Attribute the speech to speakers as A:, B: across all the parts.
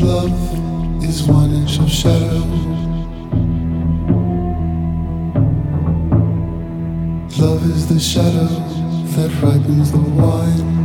A: love is one inch of shadow. Love is the shadow that ripens the wine.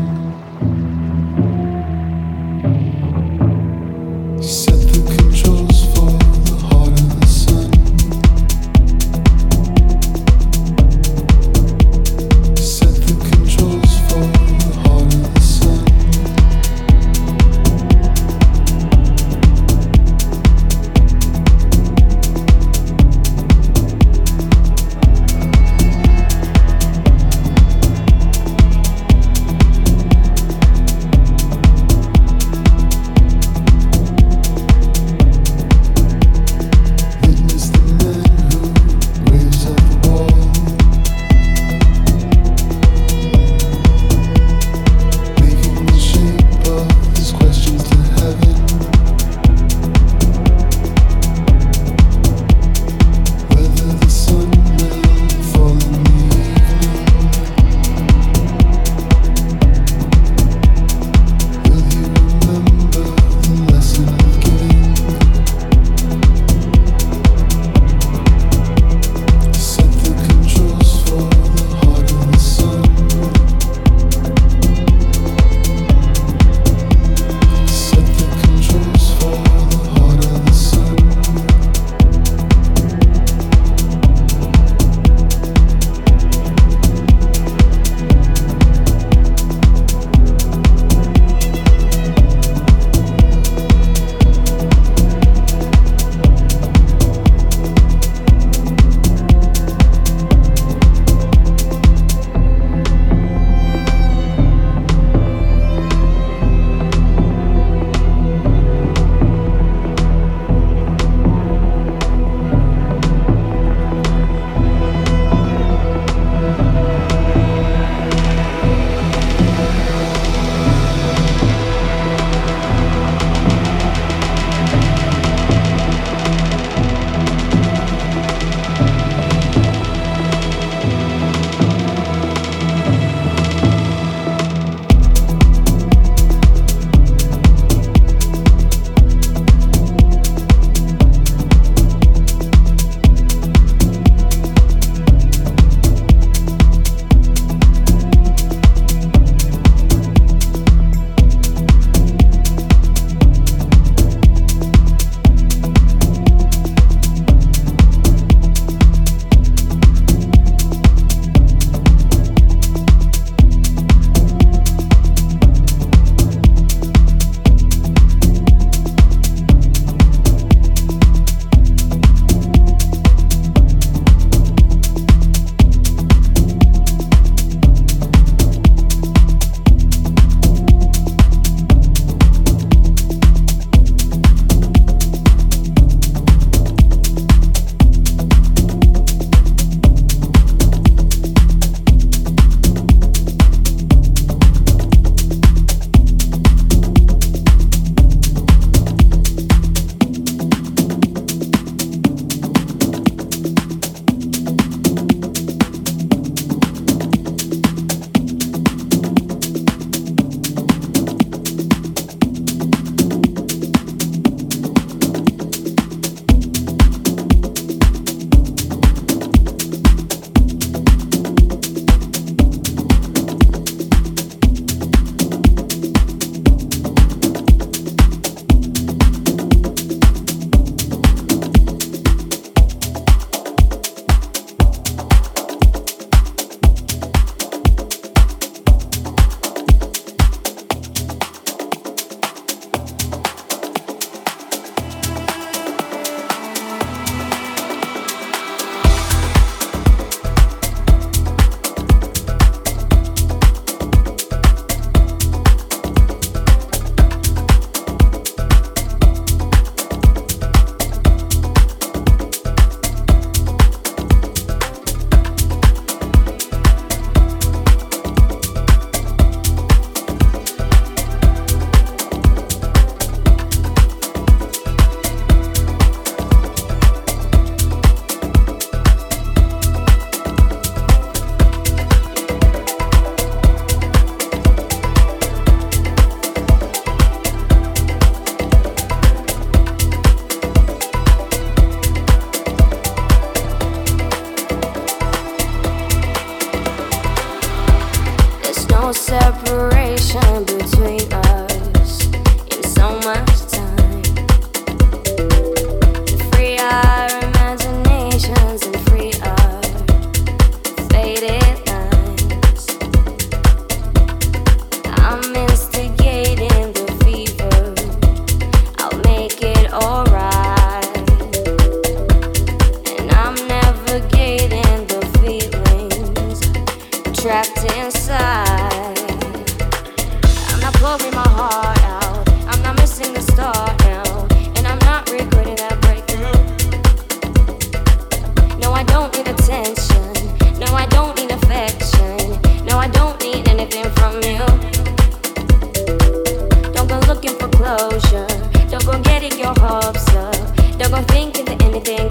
B: Don't go getting your hopes up. Don't go thinking that anything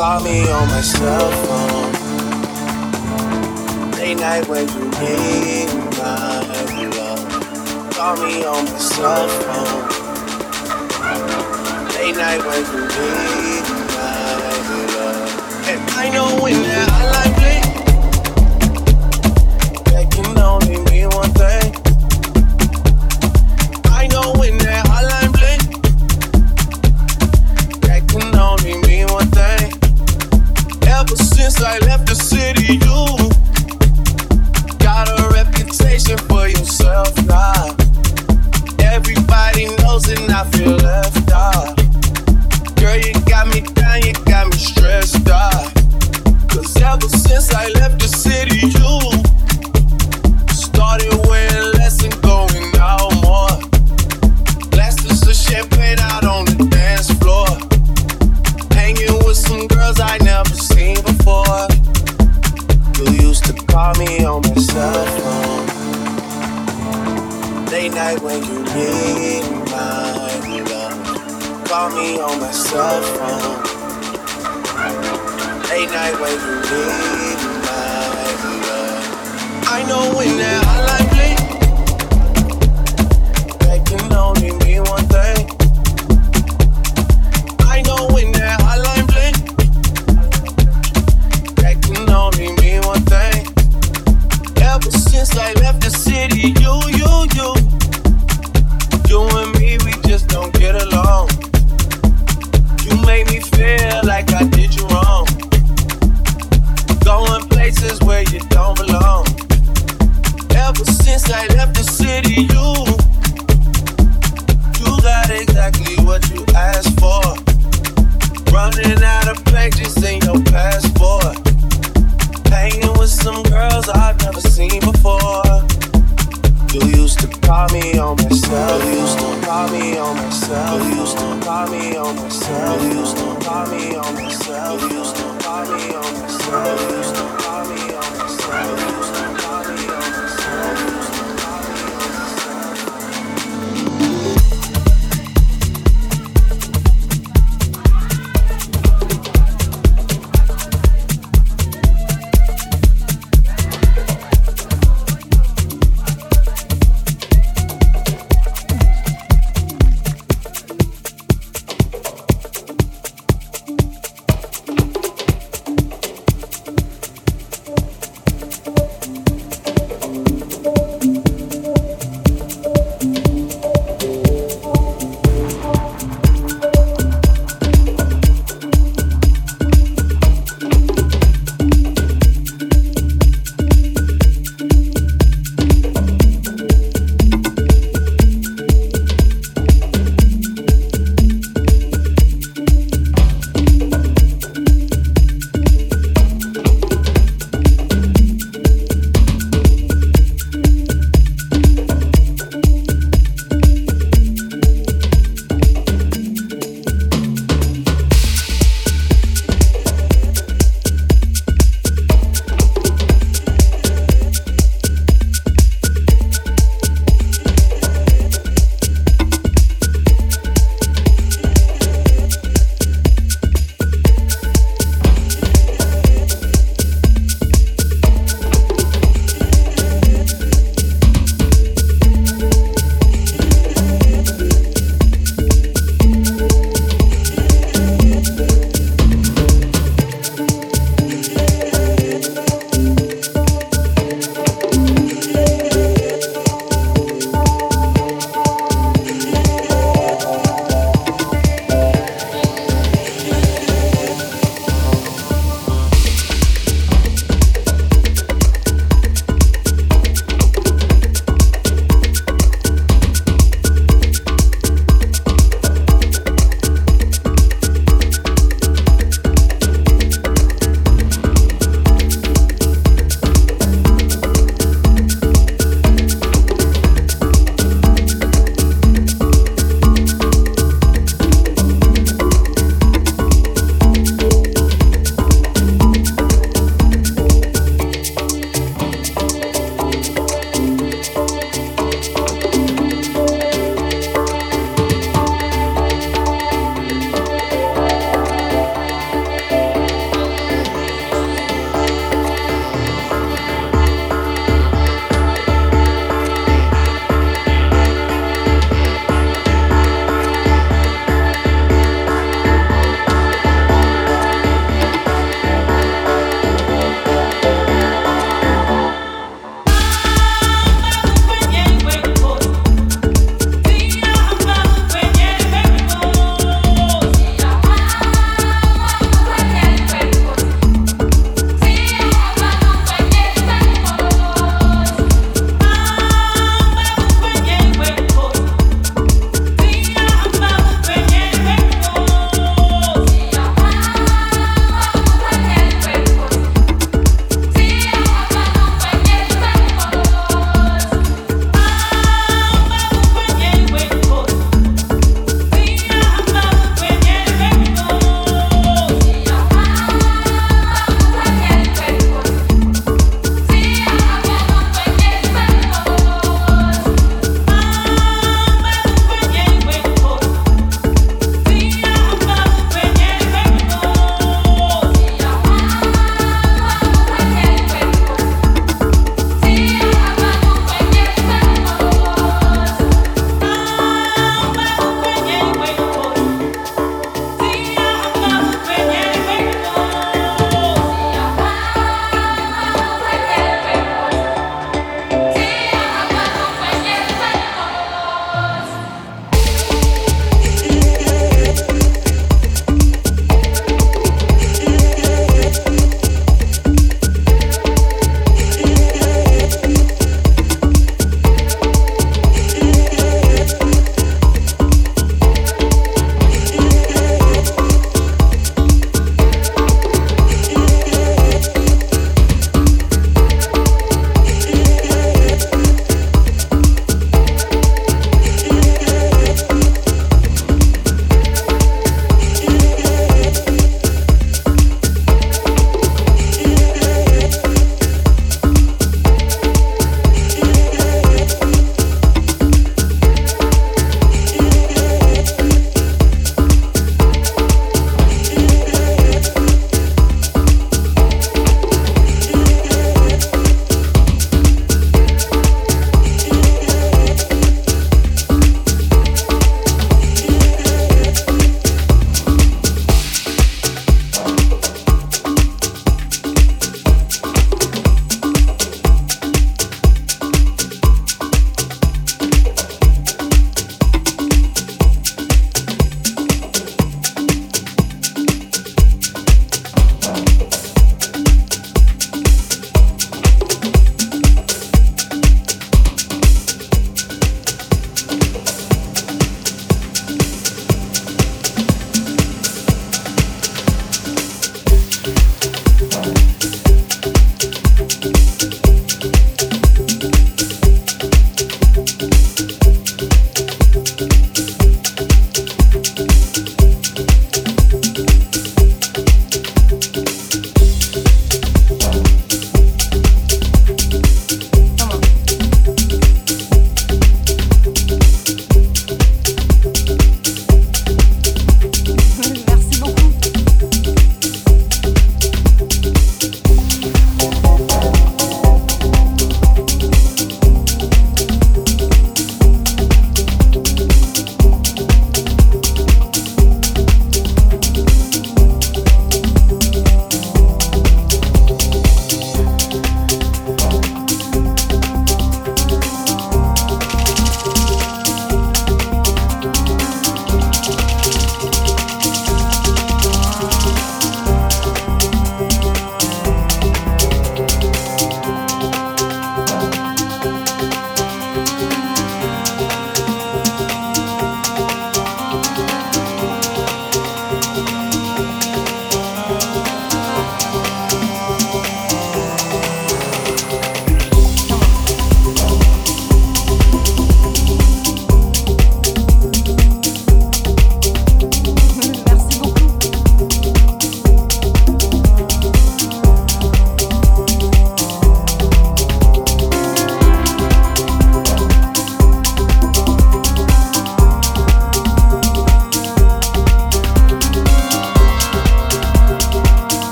B: call me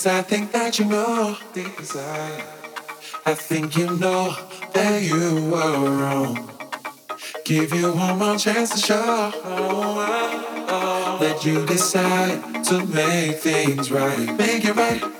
C: Deep inside, think that you know. Deep inside, I think you know that you were wrong. Give you one more chance to show. Let you decide to make things right. Make it right.